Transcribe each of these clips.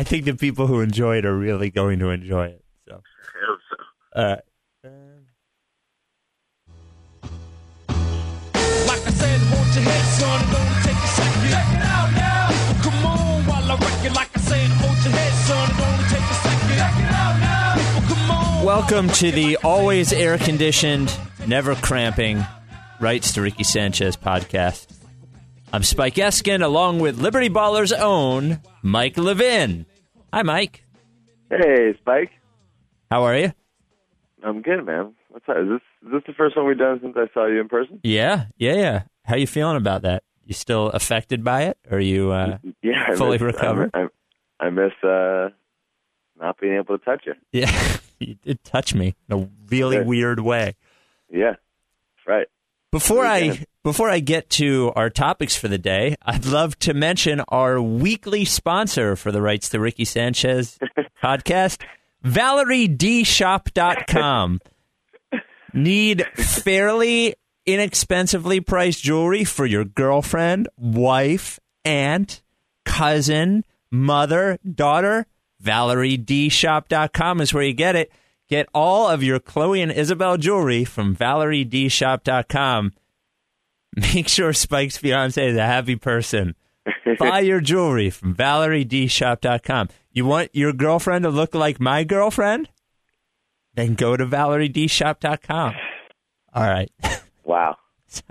I think the people who enjoy it are really going to enjoy it. So, I hope so. all right. Like I said, hold your head, son, and don't take a second. Check it out now. Come on, while I wreck it. Like I said, hold your head, son, and don't take a second. Check it out now. People, come on. Welcome to the always air conditioned, never cramping Rights to Ricky Sanchez podcast. I'm Spike Eskin along with Liberty Ballers' own Mike Levin. Hi, Mike. Hey, Spike. How are you? I'm good, man. What's up? Is this is this the first one we've done since I saw you in person? Yeah, yeah, yeah. How you feeling about that? You still affected by it? Or are you uh, Yeah, I Fully miss, recovered? I, I, I miss uh, not being able to touch you. Yeah, you did touch me in a really weird way. Yeah, right. Before I. before I get to our topics for the day, I'd love to mention our weekly sponsor for the Rights to Ricky Sanchez podcast, ValerieDshop.com. Need fairly inexpensively priced jewelry for your girlfriend, wife, aunt, cousin, mother, daughter? ValerieDshop.com is where you get it. Get all of your Chloe and Isabel jewelry from ValerieDshop.com. Make sure Spike's fiance is a happy person. Buy your jewelry from ValerieDshop.com. You want your girlfriend to look like my girlfriend? Then go to ValerieDshop.com. All right. Wow.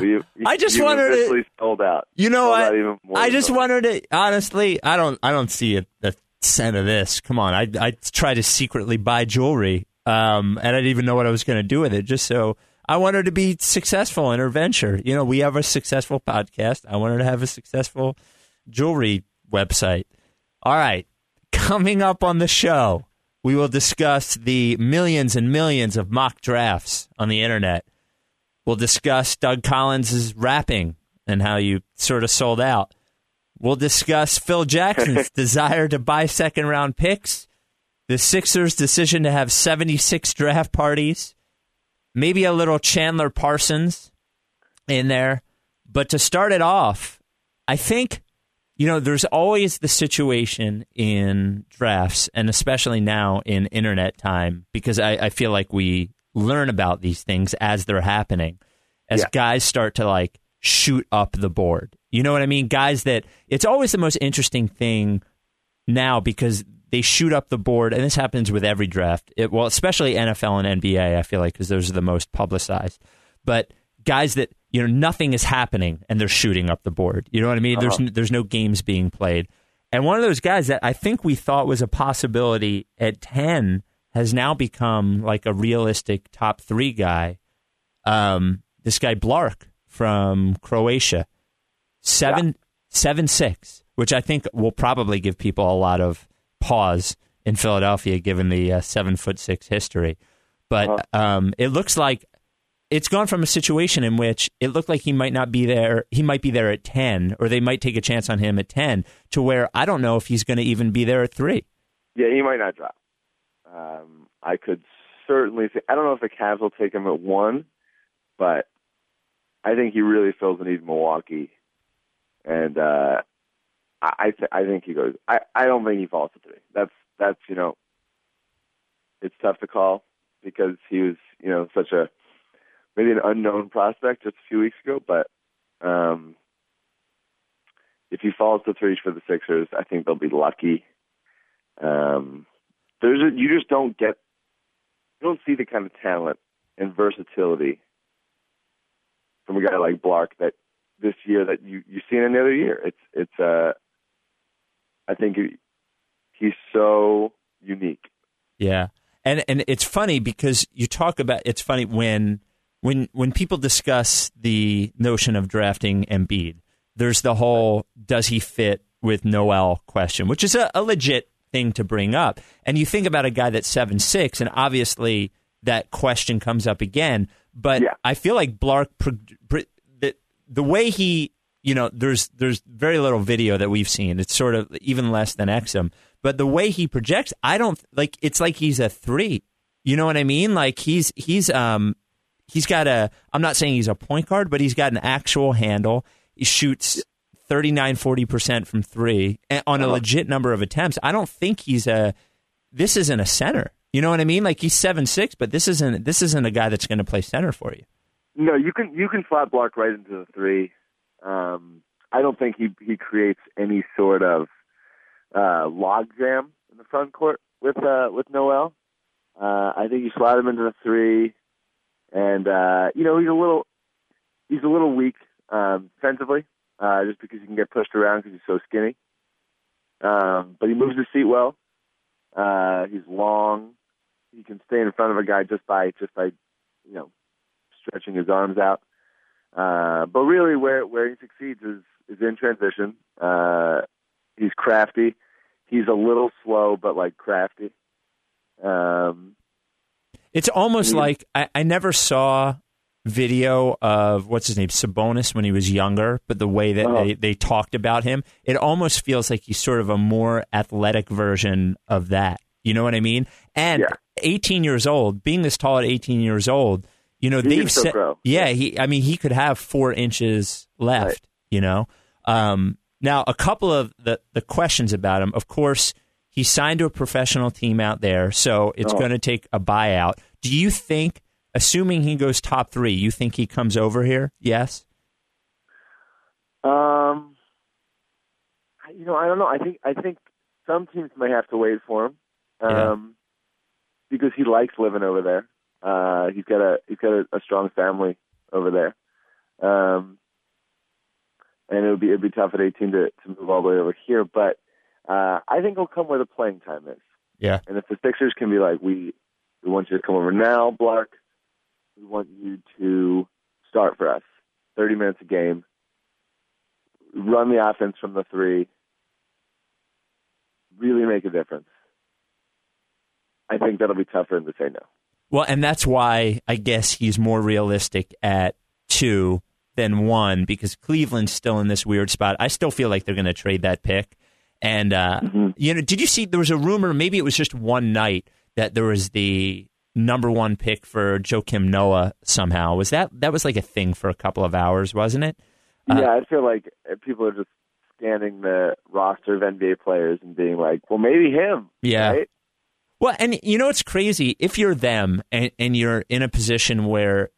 you, I just wanted to- sold out. You know Sold what? I just wanted to honestly. I don't. I don't see a, a cent of this. Come on. I I try to secretly buy jewelry, um, and I didn't even know what I was going to do with it. Just so I wanted to be successful in her venture. You know, we have a successful podcast. I wanted to have a successful jewelry website. All right, coming up on the show, we will discuss the millions and millions of mock drafts on the internet. We'll discuss Doug Collins' rapping and how you sort of sold out. We'll discuss Phil Jackson's desire to buy second round picks, the Sixers' decision to have 76 draft parties, maybe a little Chandler Parsons in there. But to start it off, I think, you know, there's always the situation in drafts, and especially now in internet time, because I, I feel like we learn about these things as they're happening, as Yeah. guys start to like shoot up the board. You know what I mean? Guys that it's always the most interesting thing now because they shoot up the board, and this happens with every draft. It, well, especially NFL and NBA, I feel like because those are the most publicized. But guys that you know nothing is happening and they're shooting up the board. You know what I mean? There's there's no games being played, and one of those guys that I think we thought was a possibility at ten has now become like a realistic top three guy. Um, this guy Blark from Croatia, seven seven six, which I think will probably give people a lot of pause in Philadelphia, given the uh, seven foot six history. But um, it looks like it's gone from a situation in which it looked like he might not be there. He might be there at ten, or they might take a chance on him at ten, to where I don't know if he's going to even be there at three. Yeah, he might not drop. Um, I could certainly think. I don't know if the Cavs will take him at one, but I think he really fills the need in Milwaukee, and uh, I th- I think he goes. I I don't think he falls to three. That's that's you know, it's tough to call because he was you know such a maybe an unknown prospect just a few weeks ago, but um, if he falls to three for the Sixers, I think they'll be lucky. Um, there's a, you just don't get you don't see the kind of talent and versatility from a guy like Blark that this year that you you see in any other year. It's it's uh I think he's so unique. Yeah. And and it's funny because you talk about it's funny when when when people discuss the notion of drafting Embiid, there's the whole does he fit with Noel question, which is a, a legit thing to bring up. And you think about a guy that's seven six, and obviously that question comes up again. But Yeah. I feel like Blark, the, the way he, you know, there's there's very little video that we've seen. It's sort of even less than Exum. But the way he projects, I don't like. It's like he's a three. You know what I mean? Like he's he's um he's got a. I'm not saying he's a point guard, but he's got an actual handle. He shoots 39, 40% from three on a Uh-huh. legit number of attempts. I don't think he's a, this isn't a center. You know what I mean? Like he's seven six, but this isn't this isn't a guy that's going to play center for you. No, you can you can flat block right into the three. Um, I don't think he he creates any sort of uh, log jam in the front court with uh, with Noel. Uh, I think you slide him into the three, and uh, you know he's a little he's a little weak um, defensively, uh, just because he can get pushed around because he's so skinny. Um, but he moves his seat well. Uh, he's long. He can stay in front of a guy just by just by you know stretching his arms out. Uh, but really, where where he succeeds is is in transition. Uh, he's crafty. He's a little slow, but like crafty. Um, It's almost Yeah. like I, I never saw video of what's his name Sabonis when he was younger, but the way that Oh. they, they talked about him, it almost feels like he's sort of a more athletic version of that. You know what I mean? And Yeah. 18 years old, being this tall at 18 years old, you know He they've said, grow. yeah, he. I mean, he could have four inches left. Right. You know. Um, now, a couple of the the questions about him. Of course, he signed to a professional team out there, so it's Oh. going to take a buyout. Do you think, assuming he goes top three, you think he comes over here? Yes. um, I- you know, I don't know. I think I think some teams may have to wait for him, Yeah. um, because he likes living over there. Uh, he's got a he's got a, a strong family over there, um, and it would be it'd be tough at 18 to to move all the way over here. But uh, I think he'll come where the playing time is. Yeah. And if the Sixers can be like, we we want you to come over now, Blark. We want you to start for us, 30 minutes a game. Run the offense from the three. Really make a difference. I think that'll be tough for him to say no. Well, and that's why I guess he's more realistic at two than one because Cleveland's still in this weird spot. I still feel like they're going to trade that pick. And uh, you know, did you see there was a rumor? Maybe it was just one night that there was the number one pick for Joakim Noah. Somehow was that that was like a thing for a couple of hours, wasn't it? Uh, yeah, I feel like people are just scanning the roster of NBA players and being like, well, maybe him. Yeah. Right? Well, and you know it's crazy if you're them and, and you're in a position where,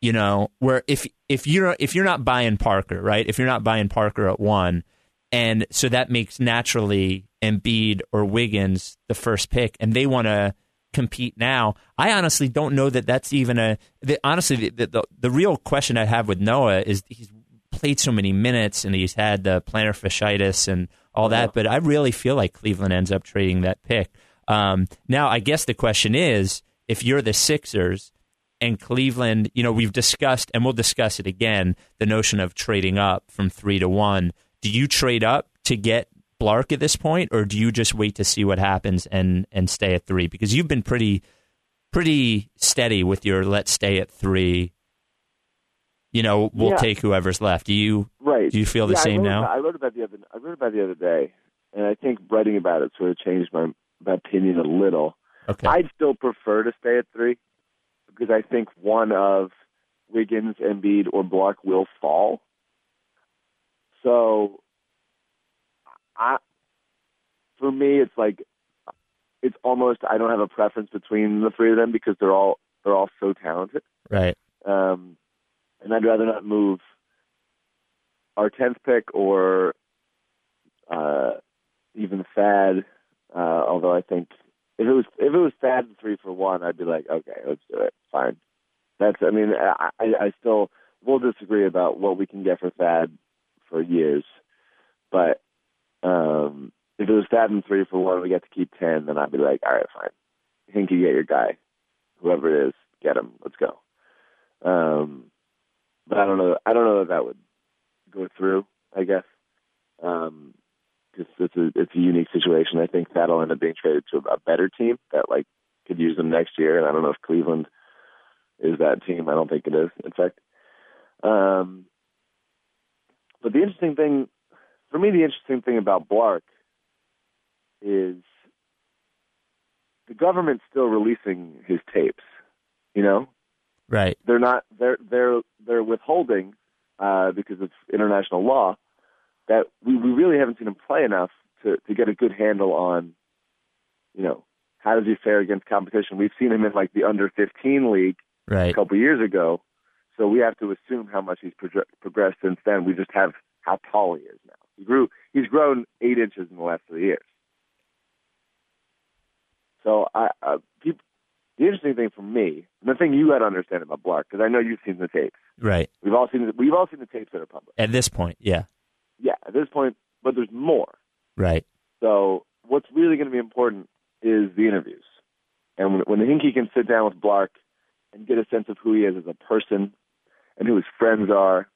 you know, where if if you're if you're not buying Parker, right? If you're not buying Parker at one, and so that makes naturally Embiid or Wiggins the first pick, and they want to compete now. I honestly don't know that that's even a. The, honestly, the, the the real question I have with Noah is he's played so many minutes and he's had the plantar fasciitis and all that, but I really feel like Cleveland ends up trading that pick. Um, now, I guess the question is, if you're the Sixers and Cleveland, you know, we've discussed, and we'll discuss it again, the notion of trading up from three to one. Do you trade up to get Blark at this point, or do you just wait to see what happens and and stay at three? Because you've been pretty pretty steady with your let's stay at three. You know, we'll Yeah. take whoever's left. Do you Right. do you feel the Yeah, same wrote now? About, I wrote about the other. I wrote about the other day, and I think writing about it sort of changed my opinion a little. Okay. I'd still prefer to stay at three because I think one of Wiggins, Embiid, or Blark will fall. So, I for me, it's like it's almost I don't have a preference between the three of them because they're all they're all so talented. right. Um, and I'd rather not move our tenth pick or uh, even Thad. Uh, although I think if it was if it was Thad three for one, I'd be like, okay, let's do it. Fine. That's. I mean, I, I, still we'll disagree about what we can get for Thad for years, but um, if it was Thad and three for one, we get to keep ten, then I'd be like, all right, fine. Hinkie, get your guy, whoever it is, get him. Let's go. Um, but I don't know. I don't know that that would go through. I guess um, it's a it's a unique situation. I think that'll end up being traded to a better team that like could use them next year. And I don't know if Cleveland is that team. I don't think it is. In fact, um, but the interesting thing for me, the interesting thing about Blark is the government's still releasing his tapes. You know, Right. they're not they're they're they're withholding uh, because of international law, that we, we really haven't seen him play enough to, to get a good handle on, you know, how does he fare against competition? We've seen him in like the under 15 league right. a couple years ago, so we have to assume how much he's pro- progressed since then. We just have how tall he is now. He grew. He's grown eight inches in the last three years. So I, uh, the interesting thing for me, and the thing you got to understand about Blark, because I know you've seen the tapes. Right. We've all seen. The, we've all seen the tapes that are public. At this point, yeah. Yeah, at this point, but there's more. Right. So what's really going to be important is the interviews, and when, when Hinkie can sit down with Blark and get a sense of who he is as a person, and who his friends are,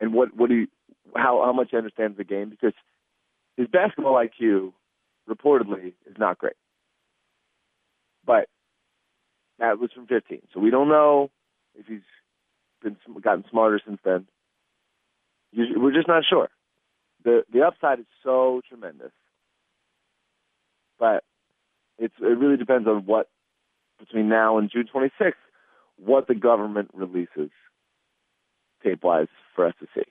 and what what he how how much he understands the game, because his basketball IQ reportedly is not great, but that was from 15, so we don't know if he's been gotten smarter since then. We're just not sure the the upside is so tremendous, but it's it really depends on what between now and June 26th, what the government releases tape wise for us to see.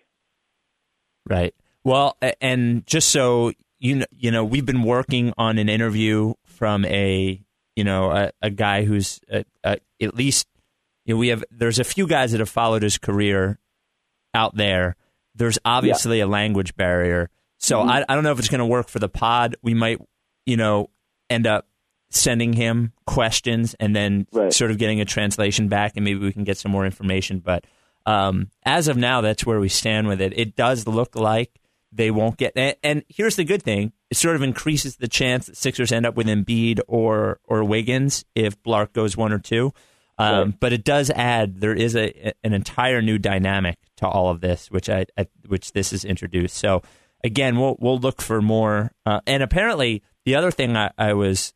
Right. Well, and just so you know, you know, we've been working on an interview from a, you know, a, a guy who's a, a, at least, you know, we have. There's a few guys that have followed his career out there. There's obviously a language barrier, so I, I don't know if it's going to work for the pod. We might, you know, end up sending him questions and then Right. sort of getting a translation back, and maybe we can get some more information. But um, as of now, that's where we stand with it. It does look like they won't get. And, and here's the good thing: it sort of increases the chance that Sixers end up with Embiid or or Wiggins if Blark goes one or two. Um. But it does add there is a an entire new dynamic to all of this, which I, I which this is introduced. So again, we'll we'll look for more. Uh, and apparently, the other thing I, I was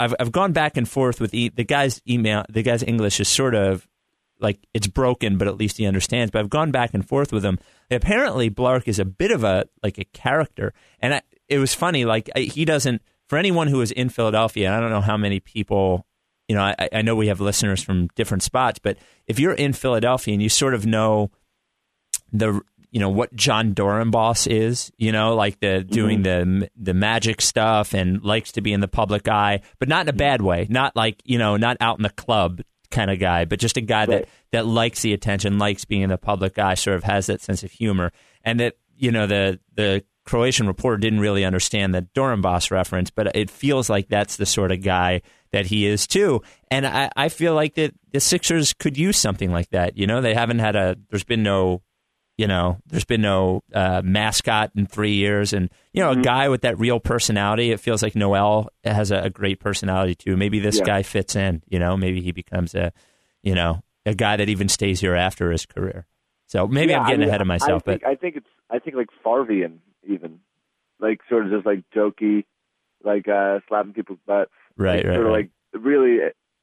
I've I've gone back and forth with e- the guy's email. The guy's English is sort of like it's broken, but at least he understands. But I've gone back and forth with him. Apparently, Blark is a bit of a like a character, and I, it was funny. Like I, he doesn't. For anyone who is in Philadelphia, I don't know how many people. You know, I, I know we have listeners from different spots, but if you're in Philadelphia and you sort of know the you know what Jon Dorenbos is, you know, like the doing mm-hmm. the the magic stuff and likes to be in the public eye, but not in a bad way, not like you know, not out in the club kind of guy, but just a guy that that likes the attention, likes being in the public eye, sort of has that sense of humor, and that you know the the Croatian reporter didn't really understand the Dorenbos reference, but it feels like that's the sort of guy that he is too. And I, I feel like that the Sixers could use something like that. You know, they haven't had a. There's been no you know, there's been no uh, mascot in three years, and you know, a guy with that real personality. It feels like Noel has a, a great personality too. Maybe this Yeah. guy fits in. You know, maybe he becomes a, you know, a guy that even stays here after his career. So maybe Yeah, I'm getting I mean, ahead of myself, I think, but I think it's I think like Farvian even like sort of just like jokey, like uh slapping people's butts. right, like, right, sort of right. like really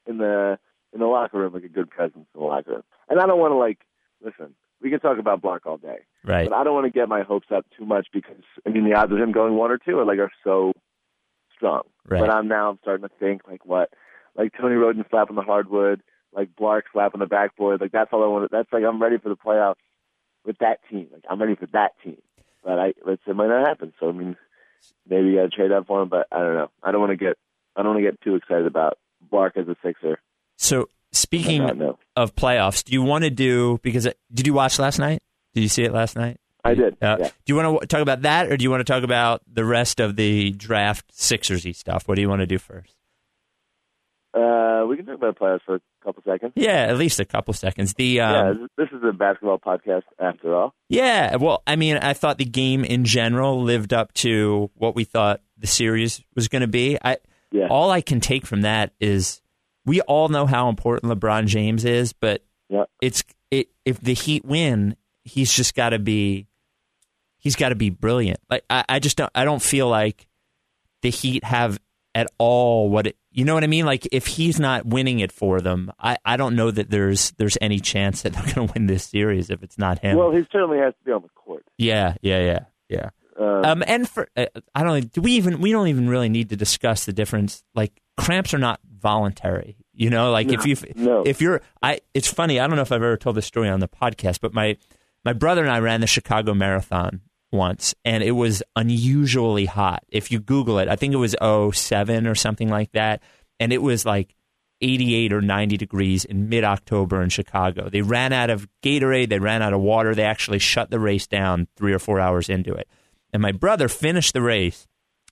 in the in the locker room, like a good presence in the locker room. And I don't want to like listen. We can talk about Blark all day, right. but I don't want to get my hopes up too much because I mean the odds of him going one or two are like are so strong. Right. But I'm now I'm starting to think like what, like Tony Wroten slapping the hardwood, like Blark slapping the backboard. Like that's all I want. To. That's like I'm ready for the playoffs with that team. Like I'm ready for that team. But I let's it might not happen. So I mean, maybe you got to trade up for him. But I don't know. I don't want to get I don't want to get too excited about Blark as a Sixer. So speaking of playoffs, do you want to do because uh, did you watch last night? Did you see it last night? I did. Uh, yeah. Do you want to talk about that, or do you want to talk about the rest of the draft Sixersy stuff? What do you want to do first? Uh, we can talk about playoffs for a couple seconds. Yeah, at least a couple seconds. The yeah, um, this is a basketball podcast after all. yeah, well, I mean, I thought the game in general lived up to what we thought the series was going to be. I Yeah. all I can take from that is we all know how important LeBron James is, but Yeah. it's it if the Heat win, he's just got to be he's got to be brilliant. Like I, I just don't I don't feel like the Heat have at all what it you know what I mean? Like if he's not winning it for them, I, I don't know that there's there's any chance that they're going to win this series if it's not him. Well, he certainly has to be on the court. yeah, yeah, yeah, yeah. Um, Um, and for uh, I don't do we even we don't even really need to discuss the difference. Like cramps are not voluntary. You know, like if you no. if you're I it's funny, I don't know if I've ever told this story on the podcast, but my my brother and I ran the Chicago Marathon once, and it was unusually hot. If you Google it, I think it was 07 or something like that, and it was like 88 or 90 degrees in mid October in Chicago. They ran out of Gatorade, they ran out of water. They actually shut the race down three or four hours into it. And my brother finished the race,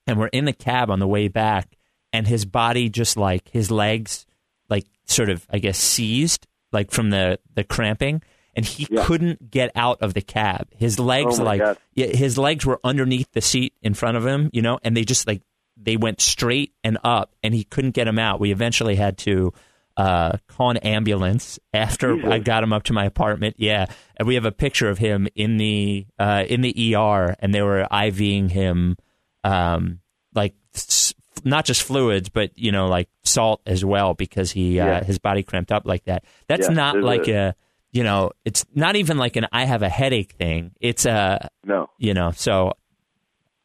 and we're in the cab on the way back, and his body just like his legs, like sort of, I guess, seized, like from the, the cramping. And he Yeah. couldn't get out of the cab. His legs, Oh, like, God. his legs were underneath the seat in front of him, you know, and they just like they went straight and up, and he couldn't get him out. We eventually had to uh, call an ambulance after Jesus. I got him up to my apartment. Yeah, and we have a picture of him in the uh, in the ER, and they were IVing him um, like not just fluids, but you know, like salt as well, because he uh, his body cramped up like that. That's Yeah, not like a- a you know, it's not even like an I have a headache thing. It's a No. you know so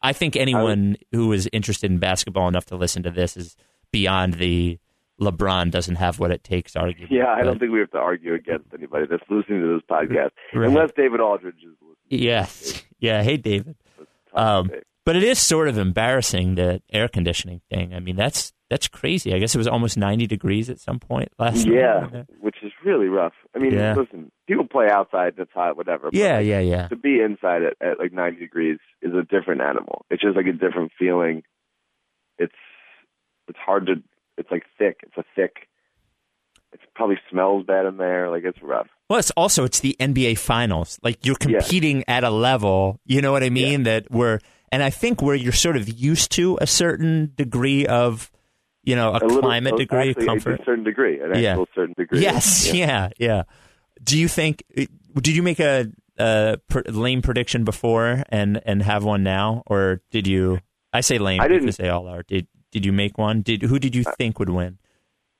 i think anyone who is interested in basketball enough to listen to this is beyond the lebron doesn't have what it takes argument Yeah, I But, don't think we have to argue against anybody that's listening to this podcast, Right. unless David Aldridge is listening. yes yeah hey david um, Dave. But it is sort of embarrassing the air conditioning thing i mean that's that's crazy i guess it was almost 90 degrees at some point last year. yeah, night. which is really rough. I mean, Yeah. listen, people play outside, that's hot, whatever. yeah yeah yeah To be inside at, at like 90 degrees is a different animal. It's just like a different feeling. It's it's hard to. It's like thick. It's a thick. It probably smells bad in there. Like it's rough. Well, it's also it's the NBA Finals. Like you're Yeah. competing at a level, you know what I mean? That we're and I think where you're sort of used to a certain degree of, you know, a, A little- climate degree actually, of comfort. A certain degree. An Yeah. actual certain degree. Yes, Yeah. yeah. yeah, Do you think? Did you make a, a pr- lame prediction before and and have one now, or did you? I say lame I didn't. they all are. Did did you make one? Did who did you think would win?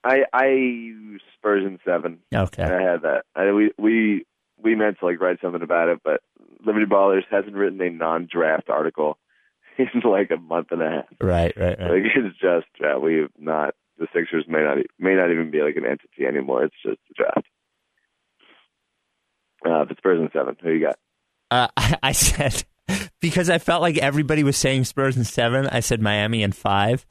I I Spurs in seven. Okay, I had that. I, we we we meant to like write something about it, but Liberty Ballers hasn't written a non-draft article in like a month and a half. right, right, right. Like it's just uh, we've not. The Sixers may not may not even be like an entity anymore. It's just a draft. Uh, but Spurs and seven. Who you got? Uh, I, I said because I felt like everybody was saying Spurs and seven. I said Miami and five.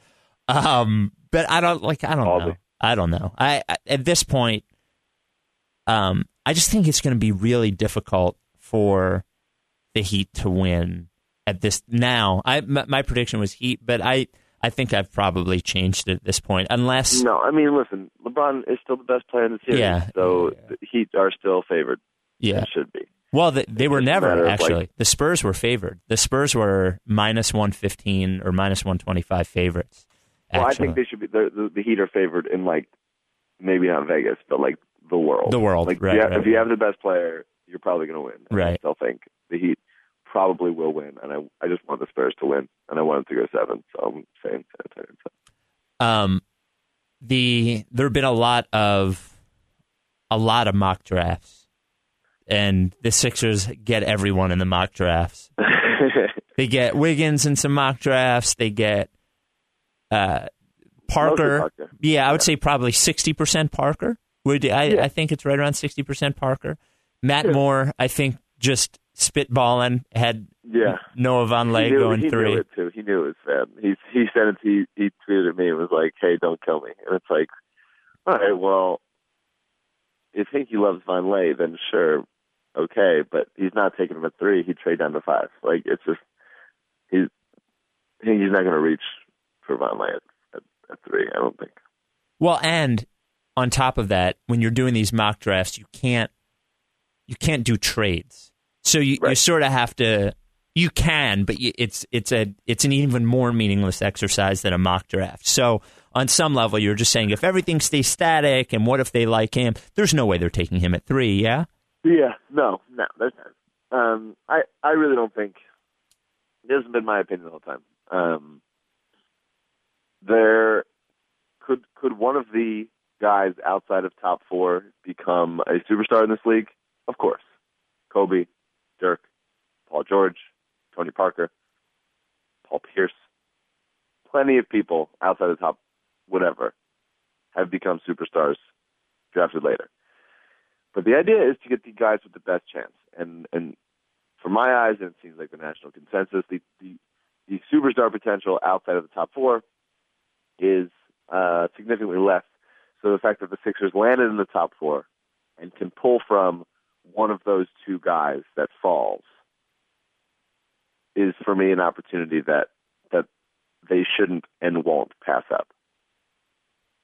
Um, but I don't like. I don't All know. I don't know. I, I at this point, um, I just think it's going to be really difficult for the Heat to win at this now. I my, my prediction was Heat, but I I think I've probably changed it at this point, unless No, I mean, listen. LeBron is still the best player in the series, Yeah. so the Heat are still favored. yeah. Should be. Well, they, they were never actually. like- the Spurs were favored. The Spurs were minus one fifteen or minus one twenty five favorites. Well, I think they should be. The, the, the Heat are favored in like maybe not Vegas, but like the world. The world, Like right, yeah, right, if you have the best player, you're probably going to win. Right. I still think the Heat probably will win, and I I just want the Spurs to win, and I want them to go seven. So I'm saying San Antonio. Um, the there have been a lot of a lot of mock drafts, and the Sixers get everyone in the mock drafts. They get Wiggins in some mock drafts. They get uh, Parker. Parker. Yeah, I would say probably sixty percent Parker. Would I? Yeah. I think it's right around sixty percent Parker. Matt Moore, I think, just spitballing had yeah. Noah Von He Lay going he three. knew it too. He knew it was bad. He he sent it. He he tweeted at me and was like, "Hey, don't kill me." And it's like, all right, well, if he loves Vonleh, then sure, okay, but he's not taking him at three. He'd trade down to five. Like it's just he's he's not going to reach for Vonleh at, at, at three. I don't think. Well, and on top of that, when you're doing these mock drafts, you can't you can't do trades. So you, you sort of have to. You can, but you, it's it's a it's an even more meaningless exercise than a mock draft. So on some level, you're just saying if everything stays static, and what if they like him? There's no way they're taking him at three. Yeah. Yeah, no, no, there's not. Um, I I really don't think. This has been my opinion all the time. Um, there could could one of the guys outside of top four become a superstar in this league? Of course, Kobe, Dirk, Paul George, Tony Parker, Paul Pierce. Plenty of people outside the top, whatever, have become superstars drafted later. But the idea is to get the guys with the best chance. and and from my eyes, and it seems like the national consensus, the the, the superstar potential outside of the top four is uh, significantly less. So the fact that the Sixers landed in the top four and can pull from one of those two guys that falls is for me an opportunity that that they shouldn't and won't pass up.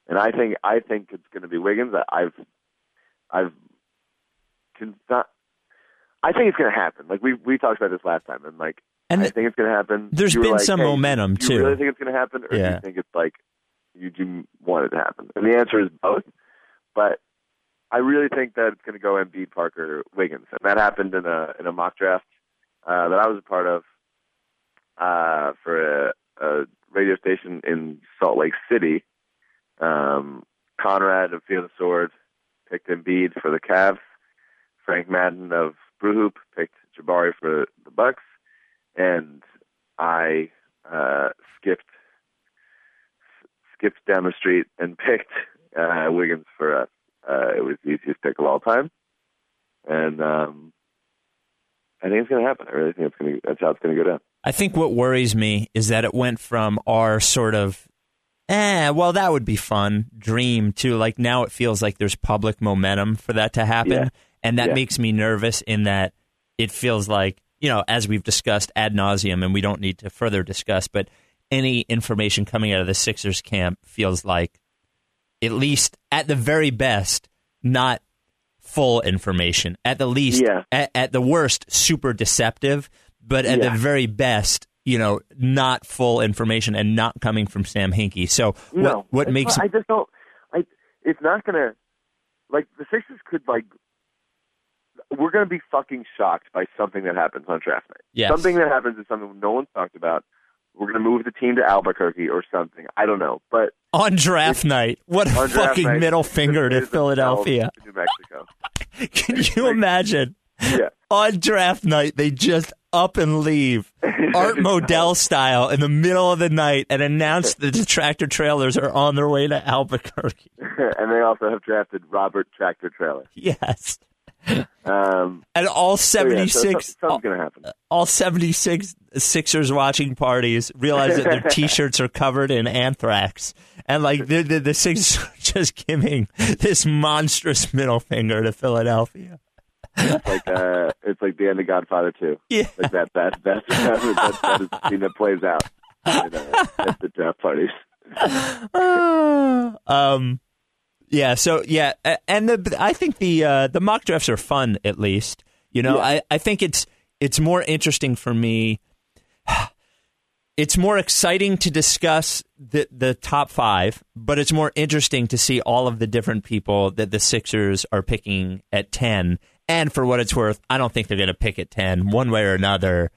And I think I think it's going to be Wiggins. I've I've can not, I think it's going to happen. Like we we talked about this last time, and like And I th- think it's going to happen. there's You been like, some hey, momentum, do too. you really think it's going to happen, or do Yeah. you think it's like you do want it to happen? And the answer is both. But I really think that it's going to go Embiid, Parker, Wiggins, and that happened in a in a mock draft uh, that I was a part of uh, for a, a radio station in Salt Lake City. Um, Conrad of Fear the Sword picked Embiid for the Cavs. Frank Madden of Brewhoop picked Jabari for the Bucks, and I uh, skipped skipped down the street and picked uh, Wiggins for us. Uh, it was the easiest pick of all time, and um, I think it's going to happen. I really think it's going to. That's how it's going to go down. I think what worries me is that it went from our sort of, eh, well, that would be fun dream to like now it feels like there's public momentum for that to happen. Yeah. And that Yeah. makes me nervous in that it feels like, you know, as we've discussed ad nauseum, and we don't need to further discuss, but any information coming out of the Sixers camp feels like, at least at the very best, not full information. At the least, Yeah. at, at the worst, super deceptive, but at Yeah. the very best, you know, not full information and not coming from Sam Hinkie. So No, what what makes not- I just don't. I. It's not gonna. Like the Sixers could like. We're gonna be fucking shocked by something that happens on draft night. Yes. Something that happens is something no one's talked about. We're gonna move the team to Albuquerque or something. I don't know, but on draft night? What a fucking night, middle finger to Philadelphia. to New Mexico. Can you imagine? Yeah. On draft night, they just up and leave, Art Modell style, in the middle of the night, and announce that the tractor trailers are on their way to Albuquerque. and they also have drafted Robert Tractor Trailer. Yes, Um, and all so yeah, so seventy six, something's gonna happen. all 76 Sixers watching parties realize that their t-shirts are covered in anthrax. And like the, the, the Sixers are just giving this monstrous middle finger to Philadelphia. like uh, it's like the end of Godfather Two. Yeah. like that. That that that, that, that is the scene that plays out in, uh, at the draft parties. um, yeah. So yeah, and the I think the uh, the mock drafts are fun. At least you know, Yeah. I I think it's it's more interesting for me. It's more exciting to discuss the the top five, but it's more interesting to see all of the different people that the Sixers are picking at ten. And for what it's worth, I don't think they're going to pick at ten one way or another.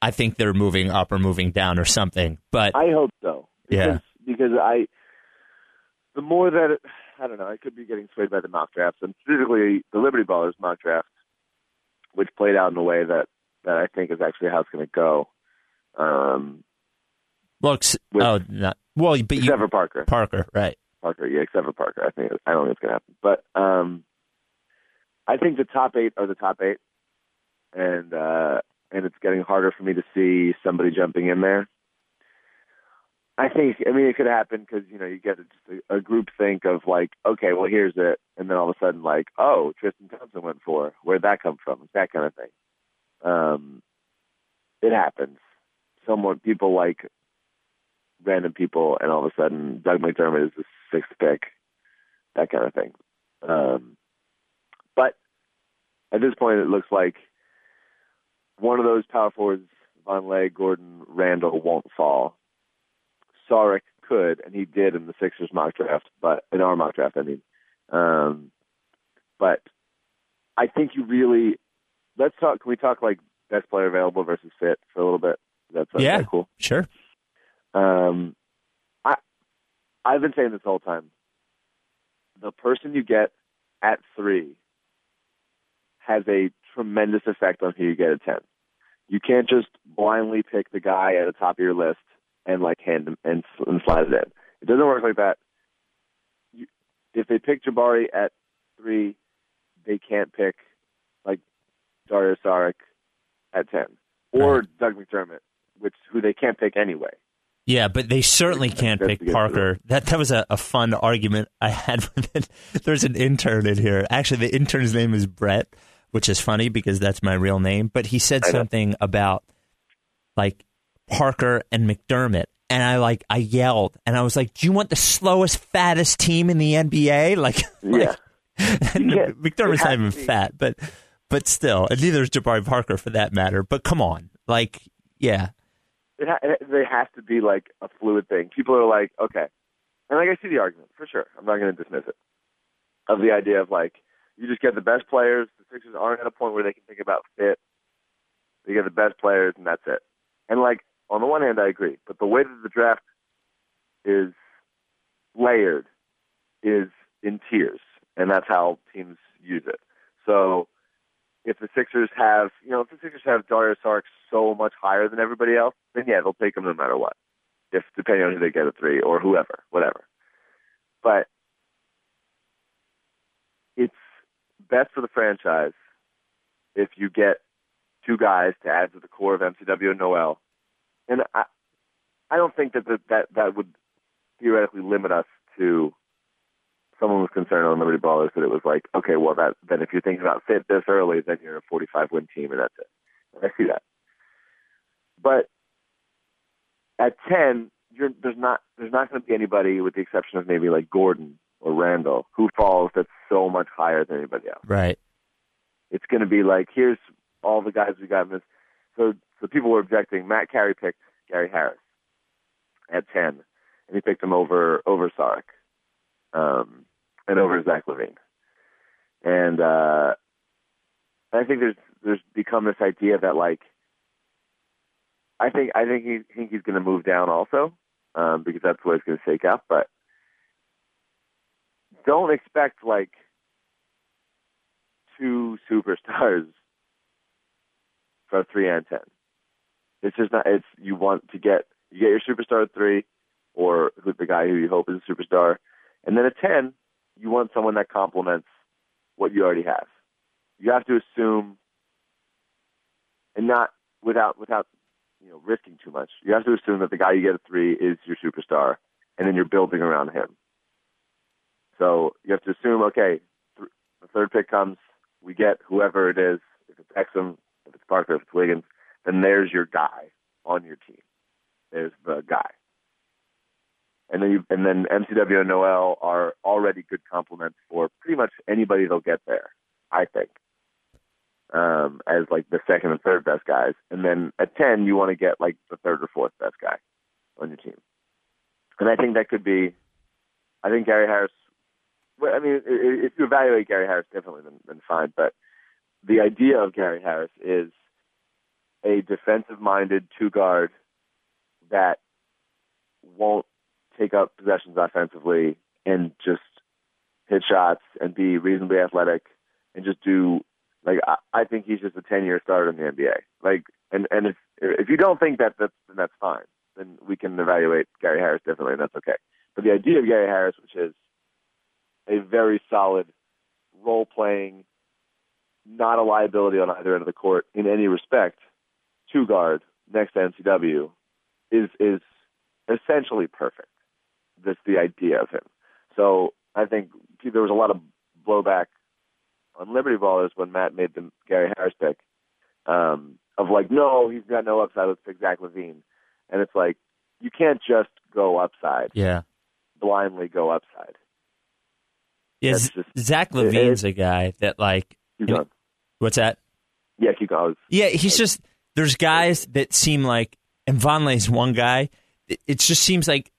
I think they're moving up or moving down or something. But I hope so. Because, Yeah. Because I, the more that it, I don't know, I could be getting swayed by the mock drafts, and specifically the Liberty Ballers mock draft, which played out in a way that that I think is actually how it's going to go. Um, ex- With- oh, not well, but you except for Parker. Parker, right? Parker, yeah, except for Parker. I think I don't think it's gonna happen. But um I think the top eight are the top eight. And uh and it's getting harder for me to see somebody jumping in there. I think I mean it could happen because you know you get a, a, group think of like okay well here's it and then all of a sudden like oh Tristan Thompson went for where'd that come from that kind of thing. Um, it happens. Someone people like random people, and all of a sudden Doug McDermott is the sixth pick, that kind of thing. Um, but at this point, it looks like one of those power forwards, Vonleh, Gordon, Randall, won't fall. Saric could, and he did in the Sixers mock draft, but in our mock draft, I mean. Um, but I think you really let's talk. Can we talk like best player available versus fit for a little bit? That's Yeah. cool. Sure. Um, I I've been saying this the whole time. The person you get at three has a tremendous effect on who you get at ten. You can't just blindly pick the guy at the top of your list and like hand him and, and slide it in. It doesn't work like that. You, if they pick Jabari at three, they can't pick like Dario Saric at ten, or Doug McDermott, which who they can't pick anyway. Yeah, but they certainly can't pick Parker. That that was a, a fun argument I had with it. There's an intern in here. Actually, the intern's name is Brett, which is funny because that's my real name. But he said something about like Parker and McDermott, and I like I yelled and I was like, "Do you want the slowest, fattest team in the NBA?" Like, Yeah. and You McDermott's not even fat, but but still, and neither is Jabari Parker for that matter. But come on, like, yeah, it, ha- they have to be like a fluid thing. People are like, okay, and like I see the argument for sure. I'm not going to dismiss it. Of the idea of like you just get the best players. The Sixers aren't at a point where they can think about fit. They get the best players, and that's it. And like on the one hand, I agree, but the way that the draft is layered is in tiers, and that's how teams use it. So if the Sixers have, you know, if the Sixers have Dario Saric so much higher than everybody else, then yeah, they'll take him no matter what. If depending on who they get at three or whoever, whatever. But it's best for the franchise if you get two guys to add to the core of MCW and Noel. And I, I don't think that that that, that would theoretically limit us to someone was concerned on Liberty Ballers that it was like, okay, well, that then if you're thinking about fit this early, then you're a 45 win team, and that's it. And I see that. But at 10, you're, there's not there's not going to be anybody, with the exception of maybe like Gordon or Randall, who falls that's so much higher than anybody else. right. It's going to be like, here's all the guys we got in this. So, so people were objecting. Matt Carey picked Gary Harris at 10, and he picked him over over Saric um, and over Zach LaVine. And uh, I think there's there's become this idea that like I think I think he think he's going to move down also um, because that's what it's going to shake up. But don't expect like two superstars for three and ten. It's just not. It's you want to get you get your superstar at three, or who's the guy who you hope is a superstar, and then at ten, you want someone that complements what you already have. You have to assume, and not without without you know risking too much. You have to assume that the guy you get at three is your superstar, and then you're building around him. So you have to assume, okay, th- the third pick comes, we get whoever it is. If it's Exum, if it's Parker, if it's Wiggins, then there's your guy on your team. There's the guy. And then you, and then MCW and Noel are already good complements for pretty much anybody they'll get there. I think. Um, as like the second and third best guys, and then at ten you want to get like the third or fourth best guy on your team. And I think that could be. I think Gary Harris. Well, I mean, if you evaluate Gary Harris differently, then, then fine. But the idea of Gary Harris is a defensive-minded two guard that won't take up possessions offensively and just hit shots and be reasonably athletic and just do like I, I think he's just a ten-year starter in the NBA. Like, and and if if you don't think that, that's then that's fine. Then we can evaluate Gary Harris differently, and that's okay. But the idea of Gary Harris, which is a very solid role playing, not a liability on either end of the court in any respect, two guard next to MCW is is essentially perfect. That's the idea of him. So I think there was a lot of blowback on Liberty Ballers when Matt made the Gary Harris pick um, of like, no, he's got no upside. Let's pick Zach LaVine, and it's like you can't just go upside, Yeah. blindly go upside. Yeah, Z- just- Zach it- LaVine's a guy that like. What's that? Yeah, keep going. Yeah, he's just there's guys that seem like, and Vonleh's one guy. It, it just seems like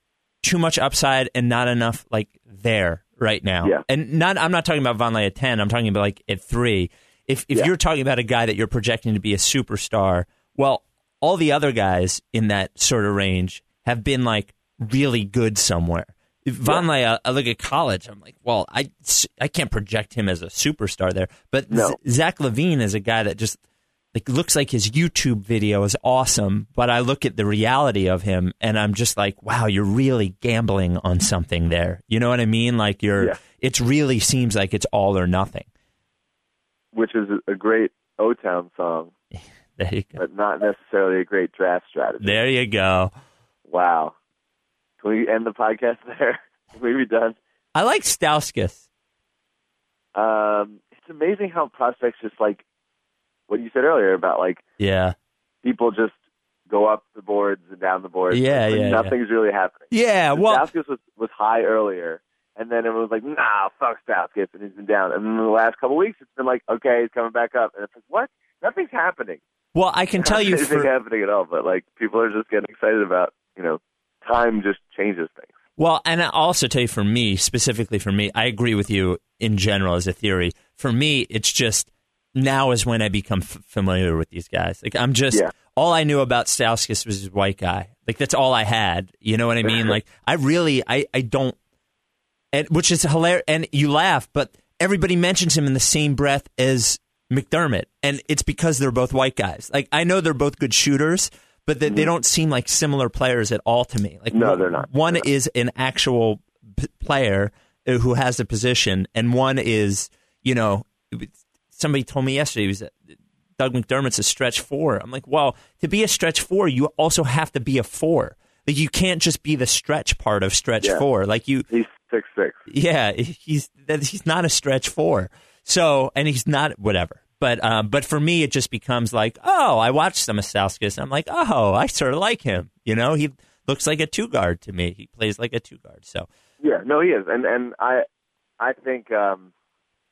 too much upside and not enough like there right now. Yeah. And not I'm not talking about Vonleh at ten. I'm talking about like at three. If if Yeah. you're talking about a guy that you're projecting to be a superstar, well, all the other guys in that sort of range have been like really good somewhere. If Vonleh, uh, I look at college. I'm like, well, I, I can't project him as a superstar there. But No. Z- Zach Levine is a guy that just like looks like his YouTube video is awesome, but I look at the reality of him and I'm just like, wow, you're really gambling on something there. You know what I mean? Like you're, Yeah. it really seems like it's all or nothing. which is a great O Town song, There you go. but not necessarily a great draft strategy. There you go. Wow. Can we end the podcast there? Can we be done? I like Stauskas. Um, it's amazing how prospects just like what you said earlier about like Yeah. people just go up the boards and down the boards. Yeah, Like, yeah, Nothing's really happening. Yeah. Well, Stauskas was was high earlier, and then everyone was like, "Nah, fuck Stauskas," and he's been down. And then the last couple weeks, it's been like, "Okay, he's coming back up," and it's like, "What? Nothing's happening." well, I can tell you Nothing's for happening at all. But like, people are just getting excited about you know, time just changes things. Well, and I'll also tell you for me, specifically for me, I agree with you in general as a theory. For me, it's just now is when I become f- familiar with these guys. Like I'm just Yeah. all I knew about Stauskas was his white guy. Like that's all I had. You know what I mean? like I really I I don't and which is hilarious and you laugh, but everybody mentions him in the same breath as McDermott and it's because they're both white guys. Like I know they're both good shooters, but they, they don't seem like similar players at all to me. Like Mm-hmm. No, one- they're not. One They're not. is an actual p- player who has a position, and one is, you know, somebody told me yesterday he was Doug McDermott's a stretch four. I'm like, well, to be a stretch four, you also have to be a four. Like you can't just be the stretch part of stretch Yeah. four. Like you, He's six six. yeah, he's he's not a stretch four. So, and he's not whatever. But um, but for me, it just becomes like, oh, I watched some of. I'm like, oh, I sort of like him. You know, he looks like a two guard to me. He plays like a two guard. So Yeah, no, he is, and and I, I think um,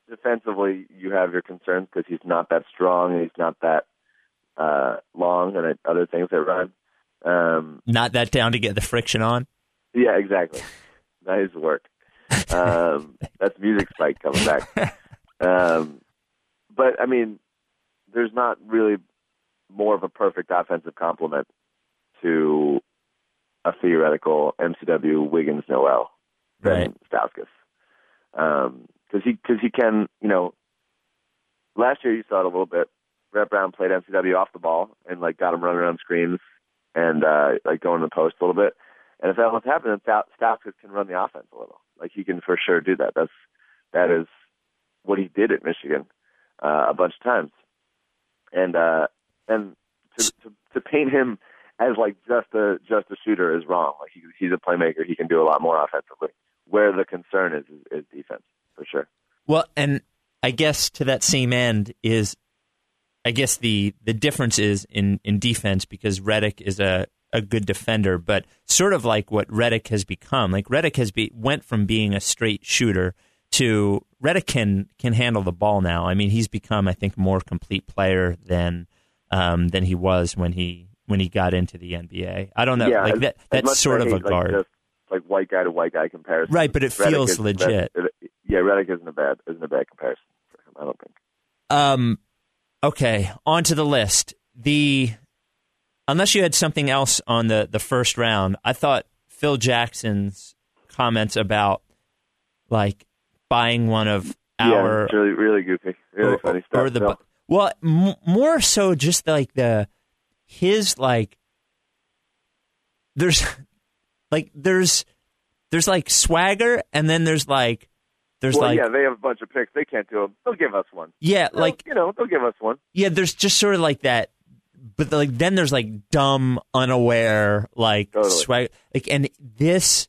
defensively you have your concerns because he's not that strong and he's not that uh, long and other things that run. Um, not that down to get the friction on. yeah, exactly. Nice work. Um, that's music spike coming back. Um, but I mean, there's not really more of a perfect offensive complement to a theoretical MCW Wiggins Noel than Right. Stauskas. Because he because he can you know last year you saw it a little bit. Brett Brown played MCW off the ball and like got him running around screens and uh, like going to the post a little bit. And if that was happening, Stauskas can run the offense a little. Like he can for sure do that. That's that is what he did at Michigan uh, a bunch of times. And uh, and to, to to paint him as like just a just a shooter is wrong. Like he, he's a playmaker. He can do a lot more offensively. Where the concern is is, is defense for sure. Well, and I guess to that same end is, I guess the the difference is in in defense because Redick is a a good defender, but sort of like what Redick has become. Like Redick has be went from being a straight shooter to Redick can can handle the ball now. I mean, he's become I think more complete player than um, than he was when he when he got into the NBA. I don't know. yeah, like that that's sort of a hate, like, guard. like white guy to white guy comparison. Right, but it Redick feels isn't a bad- legit. Yeah, Redick isn't a bad isn't a bad comparison for him. I don't think. Um, okay, on to the list. The unless you had something else on the the first round, I thought Phil Jackson's comments about like buying one of yeah, our it's really really goofy, really or, funny stuff. or the No. well, m- more so just like the his like there's like there's there's like swagger and then there's like there's well, like yeah, they have a bunch of picks. They can't do them. They'll give us one. yeah They'll- like you know, they'll give us one. yeah, there's just sort of like that, but like then there's like dumb, unaware, like Totally. swag. Like, and this,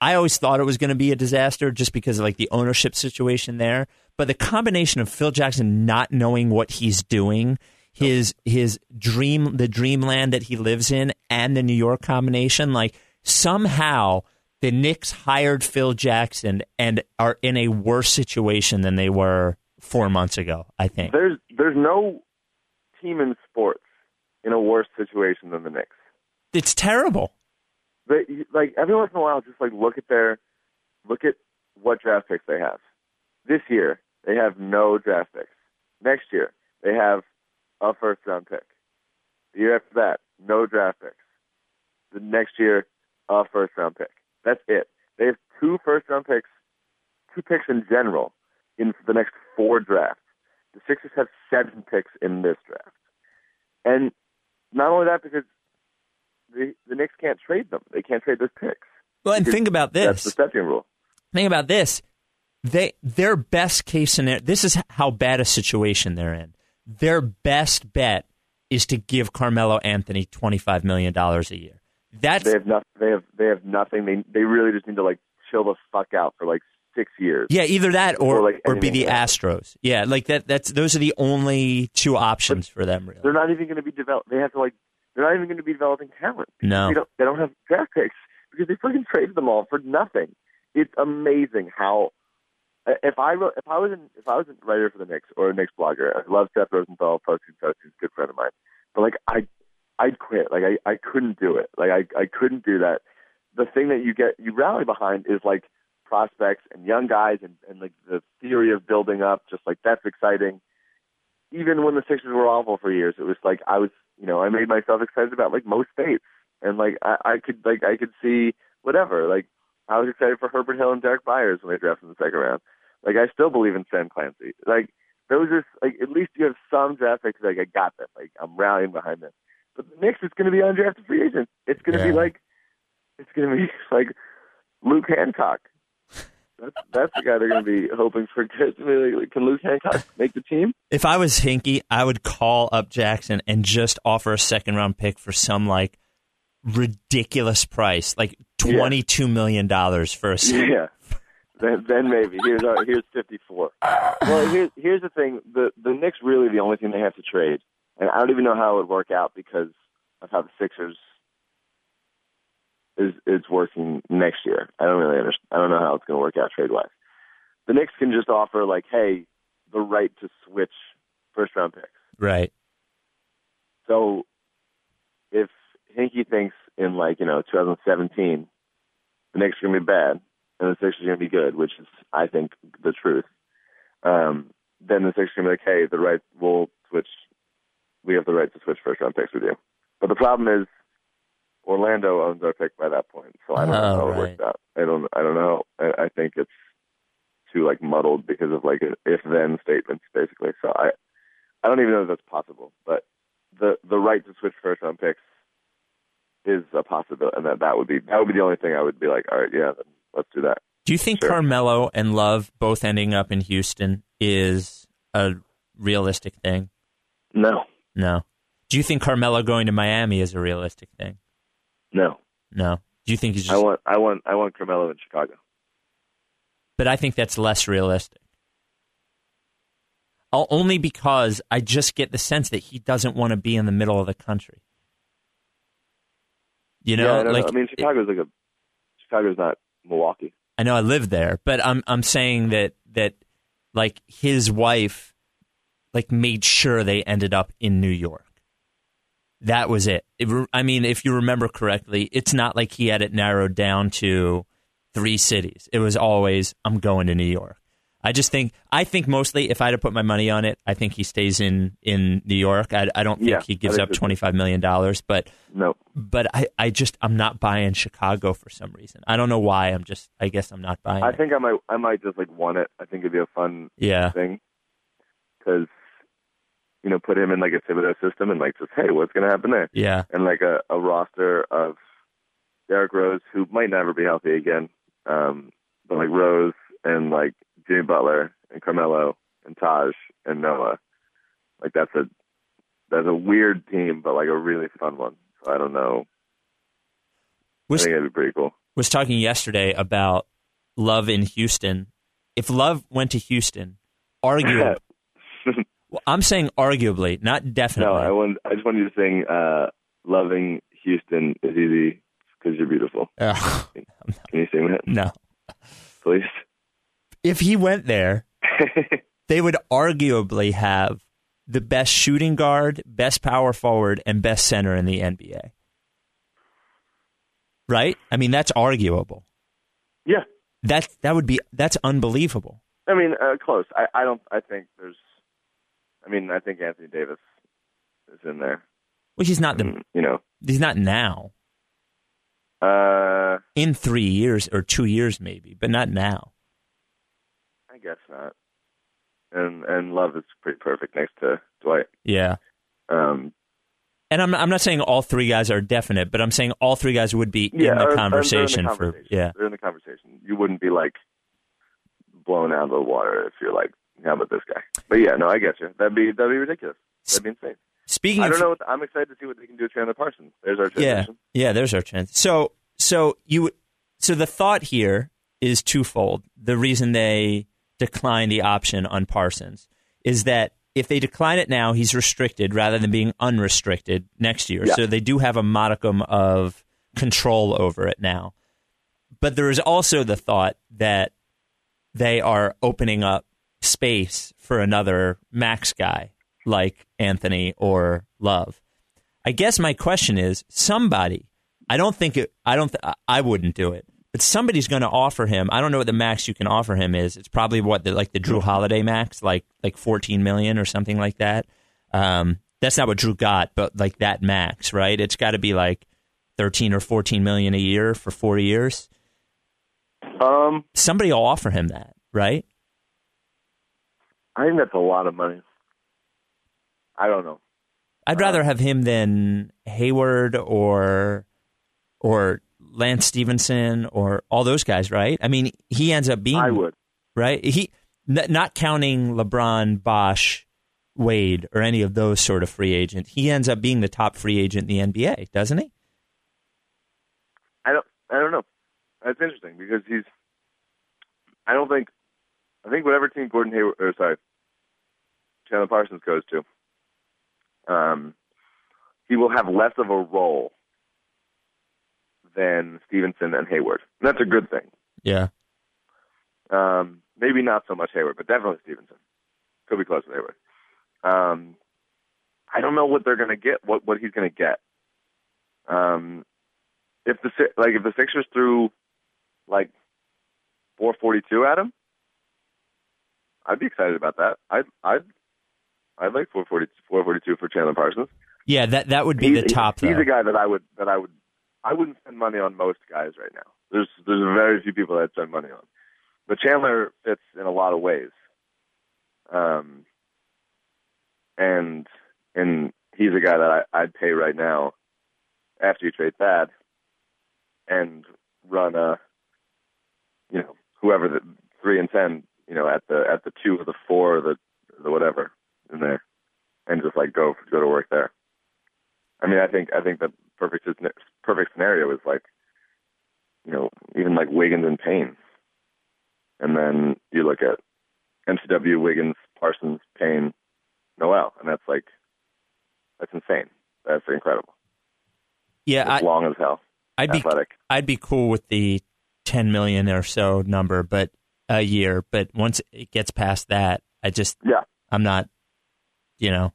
I always thought it was going to be a disaster just because of like the ownership situation there. But the combination of Phil Jackson not knowing what he's doing, his his dream, the dreamland that he lives in, and the New York combination, like somehow. The Knicks hired Phil Jackson and are in a worse situation than they were four months ago. I think. There's there's no team in sports in a worse situation than the Knicks. It's terrible. They like every once in a while, just like look at their look at what draft picks they have. This year they have no draft picks. Next year they have a first round pick. The year after that, no draft picks. The next year, a first round pick. That's it. They have two first round picks, two picks in general in the next four drafts. The Sixers have seven picks in this draft. And not only that, because the the Knicks can't trade them. They can't trade those picks. Well, and think about That's this. the Stepien rule. Think about this. They their best case scenario. This is how bad a situation they're in. their best bet is to give Carmelo Anthony twenty five million dollars a year. That's They have nothing. They have they have nothing. They they really just need to like chill the fuck out for like six years. yeah, either that or Or, like, or be the else. Astros. Yeah, like that. That's those are the only two options for them. Really, They're not even going to be developed. They have to like. They're not even going to be developing talent. No. They don't. They don't have draft picks because they fucking traded them all for nothing. It's amazing how. Uh, if I wrote, if I was in, if I was a writer for the Knicks or a Knicks blogger, I love Seth Rosenthal, posting posting, good friend of mine. But like I, I'd quit. Like I, I couldn't do it. Like I, I couldn't do that. The thing that you get, you rally behind is like prospects and young guys and, and like the theory of building up. Just like that's exciting. Even when the Sixers were awful for years, it was like I was, you know, I made myself excited about like most states, and like I, I could like I could see whatever. Like I was excited for Herbert Hill and Derrick Byars when they drafted in the second round. Like I still believe in Sam Clancy. Like those are like at least you have some draft picks. Like I got them. Like I'm rallying behind them. But the Knicks is going to be undrafted free agents. It's going to be like it's going to be like Luke Hancock. That's that's the guy they're going to be hoping for. Can Luke Hancock make the team? if I was Hinkie, I would call up Jackson and just offer a second round pick for some like ridiculous price, like Yeah. twenty two million dollars for a. second. Yeah. Then, then maybe here's our, here's 54. Well, here's here's the thing: the the Knicks really the only thing they have to trade, and I don't even know how it would work out because of how the Sixers is is working next year. I don't really understand. I don't know how it's going to work out trade wise. The Knicks can just offer like, hey, the right to switch first round picks. Right. So if Hinkie thinks in like, you know, 2017, the Knicks are going to be bad and the Sixers are going to be good, which is, I think, the truth, um, then the Sixers are going to be like, hey, the right, we'll switch, we have the right to switch first round picks with you. But the problem is Orlando owns our pick by that point, so I don't know Oh, how it oh, right. works out. I don't, I don't know. I, I think it's too like muddled because of like if then statements basically. So I, I don't even know if that's possible, but the the right to switch first round picks is a possibility, and that that would be that would be the only thing I would be like, all right, yeah, then let's do that. Do you think Sure. Carmelo and Love both ending up in Houston is a realistic thing? No, No. Do you think Carmelo going to Miami is a realistic thing? no, No. Do you think he's I want I want I want Carmelo in Chicago. but I think that's less realistic. Only because I just get the sense that he doesn't want to be in the middle of the country. You know, yeah, I, like know. I mean, Chicago's like a Chicago's not Milwaukee. I know I live there, but I'm I'm saying that that like his wife like made sure they ended up in New York. That was it. It I mean, if you remember correctly, it's not like he had it narrowed down to three cities. It was always I'm going to New York. I just think I think mostly if I had to put my money on it, I think he stays in in New York. I, I don't think Yeah, he gives up twenty five million dollars, but No, but I, I just I'm not buying Chicago for some reason. I don't know why. I'm just I guess I'm not buying. I it. think I might I might just like want it. I think it'd be a fun Yeah. thing because you know put him in like a Thibodeau system and like just hey, what's gonna happen there? Yeah. and like a, a roster of Derrick Rose, who might never be healthy again, um, but like Rose and like Jimmy Butler and Carmelo and Taj and Noah. Like that's a that's a weird team, but like a really fun one. So I don't know. Was I think it'd be pretty cool. was talking yesterday about Love in Houston. If Love went to Houston, arguably, well, I'm saying arguably, not no, definitely. I want. I just want you to sing uh, "Loving Houston is easy because you're beautiful." Ugh, Can you sing that, no. please? If he went there, they would arguably have the best shooting guard, best power forward, and best center in the NBA. Right? I mean, that's arguable. yeah, That that would be that's unbelievable. I mean, uh, close. I, I don't. I think there's. I mean, I think Anthony Davis is in there. Which he's not the You know, he's not now. uh, In three years or two years, maybe, but not now. I guess not. And and Love is pretty perfect next to Dwight. Yeah. Um, And I'm I'm not saying all three guys are definite, but I'm saying all three guys would be yeah, in the or- or they're conversation, conversation. for yeah. they're in the conversation. You wouldn't be like blown out of the water if you're like how about this guy? But yeah, no, I get you. That'd be that'd be ridiculous. That'd be insane. Speaking I don't know. What, I'm excited to see what they can do with Chandler Parsons. There's our Yeah, yeah. There's our chance. So, so you, so the thought here is twofold. The reason they decline the option on Parsons is that if they decline it now, he's restricted rather than being unrestricted next year. Yeah. So they do have a modicum of control over it now. But there is also the thought that they are opening up space for another max guy like Anthony or Love. I guess my question is somebody. I don't think it. I don't. Th- I wouldn't do it. But somebody's going to offer him. I don't know what the max you can offer him is. It's probably what the, like the Jrue Holiday max, like like fourteen million or something like that. Um, that's not what Jrue got, but like that max, right? It's got to be like thirteen or fourteen million a year for four years. Um, Somebody will offer him that, right? I think that's a lot of money. I don't know. I'd rather have him than Hayward or or Lance Stephenson or all those guys, right? I mean, he ends up being I would. right. He n- not counting LeBron, Bosh, Wade, or any of those sort of free agents. He ends up being the top free agent in the NBA, doesn't he? I don't. I don't know. That's interesting because he's. I don't think. I think whatever team Gordon Hayward or sorry, Chandler Parsons goes to, um, he will have less of a role than Stephenson and Hayward. And that's a good thing. Yeah. Um, maybe not so much Hayward, but definitely Stephenson. Could be close to Hayward. Um, I don't know what they're going to get. What what he's going to get. Um, if the like if the Sixers threw like 442 at him, I'd be excited about that. I'd I'd I'd like 440 442 for Chandler Parsons. Yeah, that that would be the He's- top. He's though. a guy that I would that I would I wouldn't spend money on most guys right now. There's there's very few people that I'd spend money on, but Chandler fits in a lot of ways. Um, and and he's a guy that I, I'd pay right now after you trade Thad and run a you know whoever the three and ten you know at the at the two or the four or the the whatever in there and just like go go to work there. I mean, I think I think the perfect perfect scenario is like, you know, even like Wiggins and Payne, and then you look at MCW Wiggins, Parsons, Payne, Noel, and that's like that's insane. That's incredible. yeah, It's I, long as hell. I'd be Athletic. I'd be cool with the ten million or so number, but a year. But once it gets past that, I just Yeah. I'm not, you know.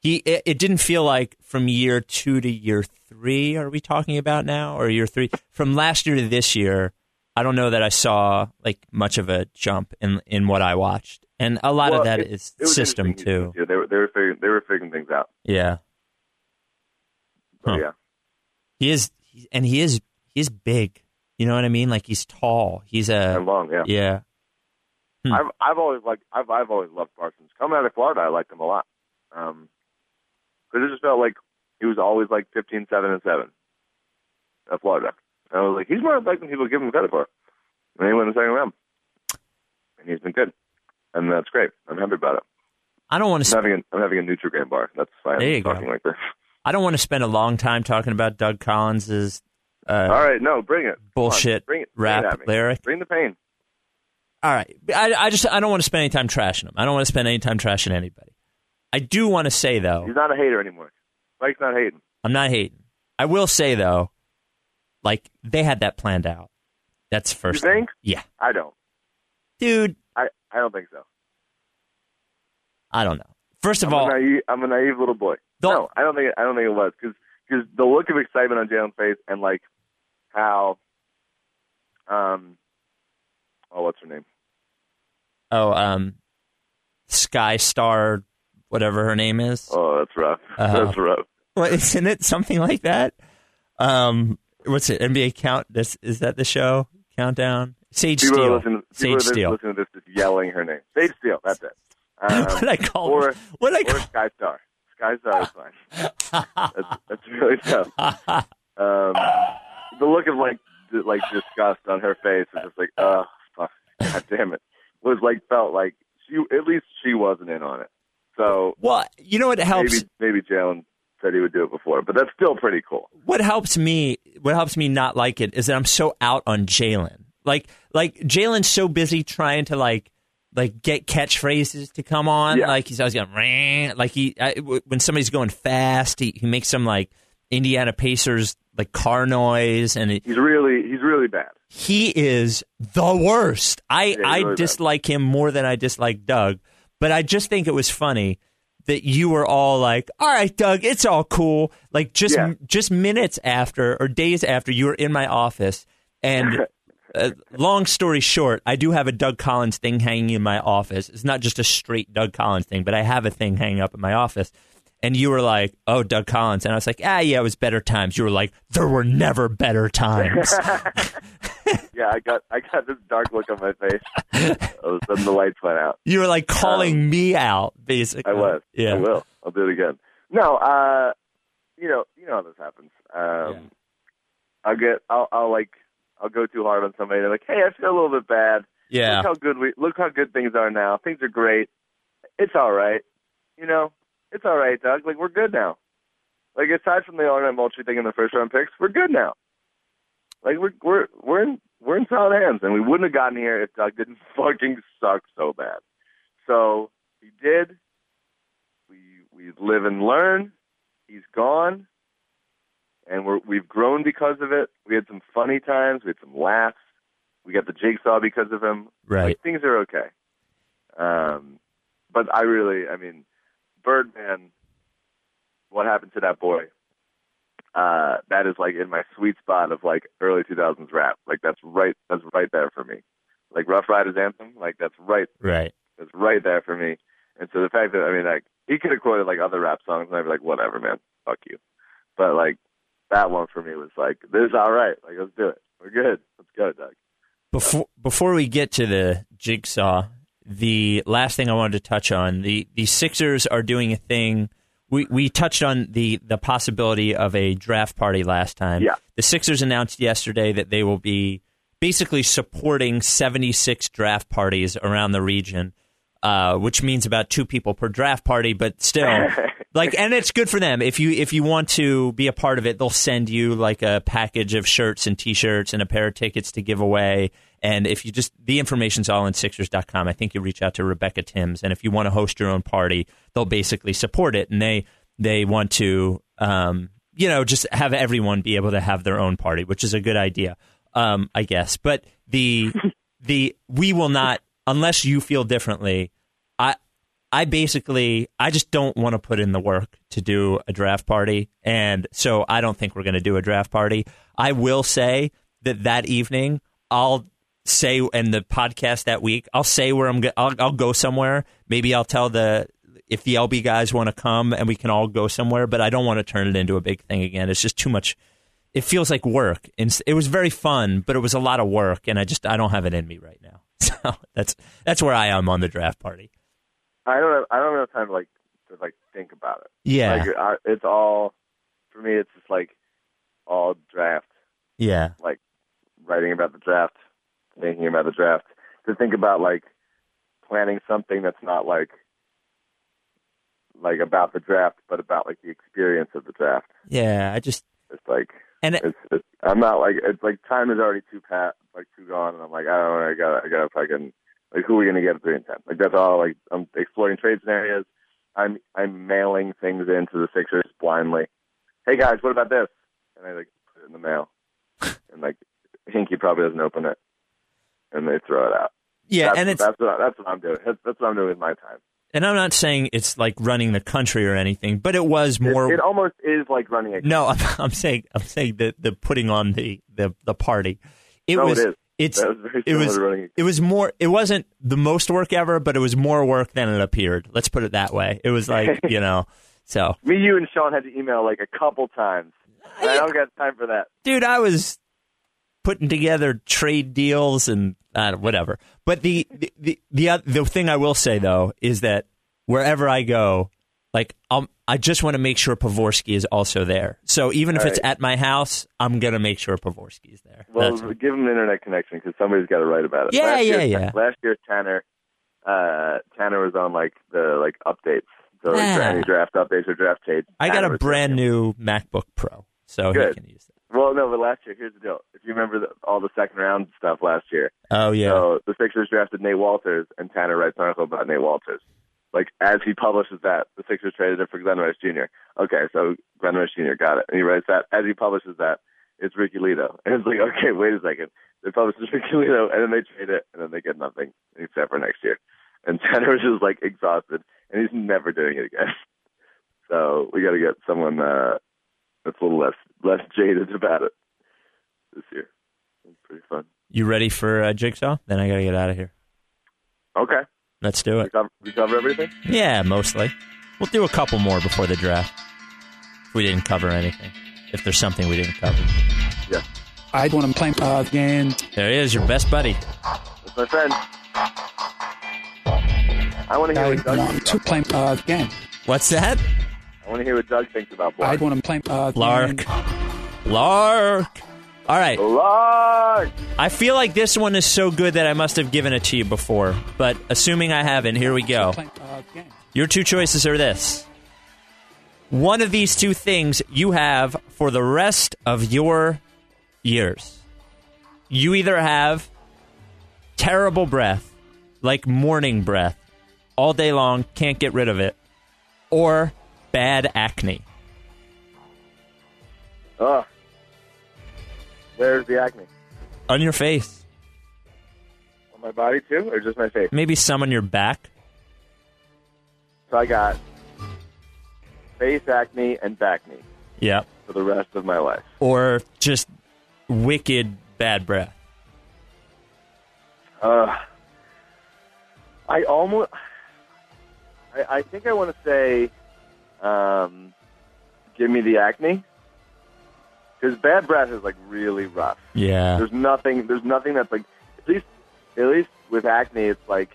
He it, it didn't feel like from year two to year three. Are we talking about now or year three? From last year to this year, I don't know that I saw like much of a jump in in what I watched, and a lot of Well, that it- is it system too. year. They were they were figuring, they were figuring things out. Yeah, So, Huh. yeah. he is, and he is he is big. You know what I mean? Like he's tall. He's a And long, yeah. yeah. Hmm. I've I've always liked I've I've always loved Parsons. Coming out of Florida, I liked him a lot. Um, because it just felt like he was always like 15, 7, and seven at Florida. And I was like, he's more like than people give him credit for. And he went in the second round, and he's been good, and that's great. I'm happy about it. I don't want to. I'm having a, I'm having a Nutrigrain bar. That's I'm There you go. like this. I don't want to spend a long time talking about Doug Collins's uh, All right, no, bring it. On, bullshit bring it. Bring it rap lyric. Bring the pain. All right, I, I just I don't want to spend any time trashing him. I don't want to spend any time trashing anybody. I do want to say though, He's not a hater anymore. Mike's not hating. I'm not hating. I will say though, like they had that planned out. That's first. You thing. think? Yeah, I don't. dude. I I don't think so. I don't know. First of I'm all, naive, I'm a naive little boy. No, I don't think I don't think it was because the look of excitement on Jalen's face and like how um oh what's her name oh um, Sky Star, whatever her name is. oh that's rough Uh-huh. that's rough What isn't it something like that? Um, what's it? NBA count? This is that the show countdown? Sage people Steel. are listening people Sage are Steel. listening to this just yelling her name Sage Steele that's it um, what I call or what I or call Sky Star Sky Star is fine that's, that's really tough um the look of like like disgust on her face was just like oh fuck god damn it was like felt like she at least she wasn't in on it. So Well, you know what helps. maybe maybe Jalen said he would do it before, but that's still pretty cool. what helps me what helps me not like it is that I'm so out on Jalen. Like like Jalen's so busy trying to like like get catchphrases to come on. Yeah. Like he's always going Rah! like he I, w- when somebody's going fast, he, he makes some like Indiana Pacers like car noise, and it, He's really he's really bad. he is the worst. I he's I really bad. dislike him more than I dislike Doug, but I just think it was funny that you were all like, "All right, Doug, it's all cool." Like just Yeah. just minutes after or days after you were in my office, and uh, long story short, I do have a Doug Collins thing hanging in my office. It's not just a straight Doug Collins thing, but I have a thing hanging up in my office. And you were like, "Oh, Doug Collins," and I was like, "Ah, yeah, it was better times." You were like, "There were never better times." Yeah, I got I got this dark look on my face. All of a sudden the lights went out. You were like calling me out, basically. Um, I was. Yeah. I will. I'll do it again. No, uh, you know, you know how this happens. Um, I'll get, I'll, I'll like, I'll go too hard on somebody. They're like, hey, I feel a little bit bad. Yeah. Look how good we, look how good things are now. Things are great. It's all right. You know, it's all right, Doug. Like we're good now. Like aside from the Illinois Moultrie thing in the first round picks, we're good now. Like we're we're we're in we're in solid hands, and we wouldn't have gotten here if Doug didn't fucking suck so bad. So he did. We we live and learn. He's gone, and we're we've grown because of it. We had some funny times. We had some laughs. We got the jigsaw because of him. Right. Like, things are okay. Um, but I really, I mean, Birdman. What happened to that boy? Uh, that is like in my sweet spot of like early 2000s rap. Like that's right. That's right there for me. Like Ruff Ryders anthem. Like that's right Right. that's right there for me. And so the fact that I mean, like he could have quoted like other rap songs, and I'd be like, whatever, man, fuck you. But like that one for me was like, this is all right. Like let's do it. We're good. Let's go, Doug. Before before we get to the jigsaw, the last thing I wanted to touch on the the Sixers are doing a thing. We we touched on the the possibility of a draft party last time. Yeah. The Sixers announced yesterday that they will be basically supporting 76 draft parties around the region. Uh, which means about two people per draft party, but still, like, and it's good for them. If you if you want to be a part of it, they'll send you like a package of shirts and T-shirts and a pair of tickets to give away. And if you just the information's all in Sixers.com. I think you reach out to Rebecca Timms, and if you want to host your own party, they'll basically support it, and they they want to, um, you know, just have everyone be able to have their own party, which is a good idea, um, I guess. But the the we will not unless you feel differently. I basically I just don't want to put in the work to do a draft party, and so I don't think we're going to do a draft party. I will say that that evening I'll say in the podcast that week I'll say where I'm go- I'll, I'll go somewhere. Maybe I'll tell the if the LB guys want to come and we can all go somewhere, but I don't want to turn it into a big thing again. It's just too much. It feels like work, and it was very fun, but it was a lot of work, and I just I don't have it in me right now. So that's that's where I am on the draft party. I don't have I don't have time to like to like think about it. Yeah, Like I, it's all for me. It's just like all draft. yeah, Like writing about the draft, thinking about the draft. To think about like planning something that's not like like about the draft, but about like the experience of the draft. yeah. I just It's like and it, it's, it's I'm not like it's like time is already too pat like too gone, and I'm like I don't know, I got I got to fucking like who are we gonna get at three and ten? Like that's all. Like I'm exploring trade scenarios. I'm I'm mailing things into the Sixers blindly. Hey guys, what about this? And I like put it in the mail, and like Hinkie probably doesn't open it, and they throw it out. yeah, that's, and it's that's what that's what I'm doing. That's, that's what I'm doing with my time. and I'm not saying it's like running the country or anything, but it was It, more. it almost is like running a. no, I'm, I'm saying I'm saying the the putting on the the the party. It No, was. it is. It's was it was running. It was more. It wasn't the most work ever, but it was more work than it appeared. Let's put it that way. It was like you know. So, me, you, and Sean had to email like a couple times. And I don't got time for that. dude, I was putting together trade deals and uh, whatever. But the the the the, the thing I will say though is that wherever I go, like um, I just want to make sure Pavorsky is also there. So even if it's at my house, I'm gonna make sure Pavorsky is there. Well, That's- give him an internet connection because somebody's got to write about it. Yeah, last yeah, year, yeah. Last year, Tanner uh, Tanner was on like the like updates, so like Ah. any draft updates or draft tapes. I got a brand new MacBook Pro, so Good. he can use it. Well, no, but last year, here's the deal. If you remember the, all the second round stuff last year, Oh yeah. so the Sixers drafted Nate Wolters, and Tanner writes an article about Nate Wolters. Like as he publishes that, the Sixers traded him for Glenn Rice Jr. Okay, so Glenn Rice Jr. got it, and he writes that as he publishes that, it's Ricky Ledo, and it's like, okay, wait a second, they publish Ricky Ledo, and then they trade it, and then they get nothing except for next year, and Tanner is just like exhausted, and he's never doing it again. So we got to get someone uh, that's a little less less jaded about it this year. It's pretty fun. You ready for uh, Jigsaw? Then I gotta get out of here. Okay, Let's do we it. cover, we cover everything. Yeah, mostly. We'll do a couple more before the draft. If we didn't cover anything. If there's something we didn't cover. Yeah, I want to play uh, again. There he is, your best buddy. that's my friend. I want to hear I what Doug want to about. play uh, again. What's that? I want to hear what Doug thinks about I want to play uh. Lark. Lark. All right. Lark. I feel like this one is so good that I must have given it to you before. But assuming I haven't, here we go. Your two choices are this. One of these two things you have for the rest of your years. You either have terrible breath, like morning breath, all day long, can't get rid of it, or bad acne. Ugh. Where's the acne? On your face. On my body too, or just my face? Maybe some on your back. So I got face acne and back knee Yep. for the rest of my life. Or just wicked bad breath. Uh, I almost. I, I think I want to say, um, give me the acne. Because bad breath is like really rough. Yeah. There's nothing. There's nothing that's like at least at least with acne, it's like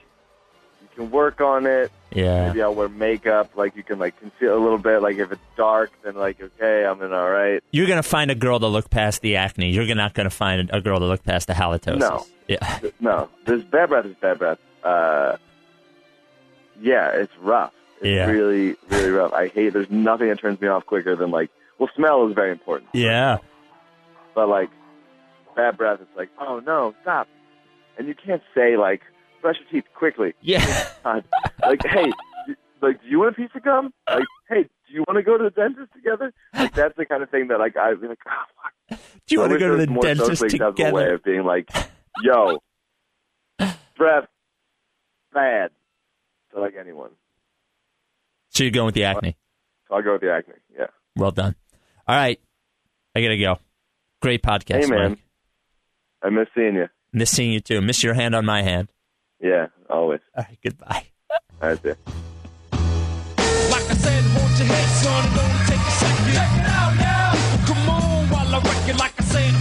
you can work on it. Yeah. Maybe I'll wear makeup. Like you can like conceal a little bit. Like if it's dark, then like okay, I'm in all right. You're gonna find a girl to look past the acne. You're not gonna find a girl to look past the halitosis. No. Yeah. No, this bad breath is bad breath. Uh, yeah, it's rough. It's Yeah. really, really rough. I hate. There's nothing that turns me off quicker than like. Well, smell is very important. Yeah. But like, bad breath. It's like, oh no, stop. And you can't say like, brush your teeth quickly. Yeah. Like, hey, like, do you want a piece of gum? Like, hey, do you want to go to the dentist together? Like, that's the kind of thing that like I'd be like, oh, fuck. Do you want to go to the more dentist socially acceptable way of being like, yo, breath, bad to like anyone. So you're going with the acne. So I'll go with the acne. Yeah. Well done. All right. I got to go. Great podcast. Hey, man. Mike. I miss seeing you. Miss seeing you too. Miss your hand on my hand. Yeah, always. All right. Goodbye. All right. Like I said, hold your head, son. Don't take a second. It out now. Come on while I wreck it. Like I said,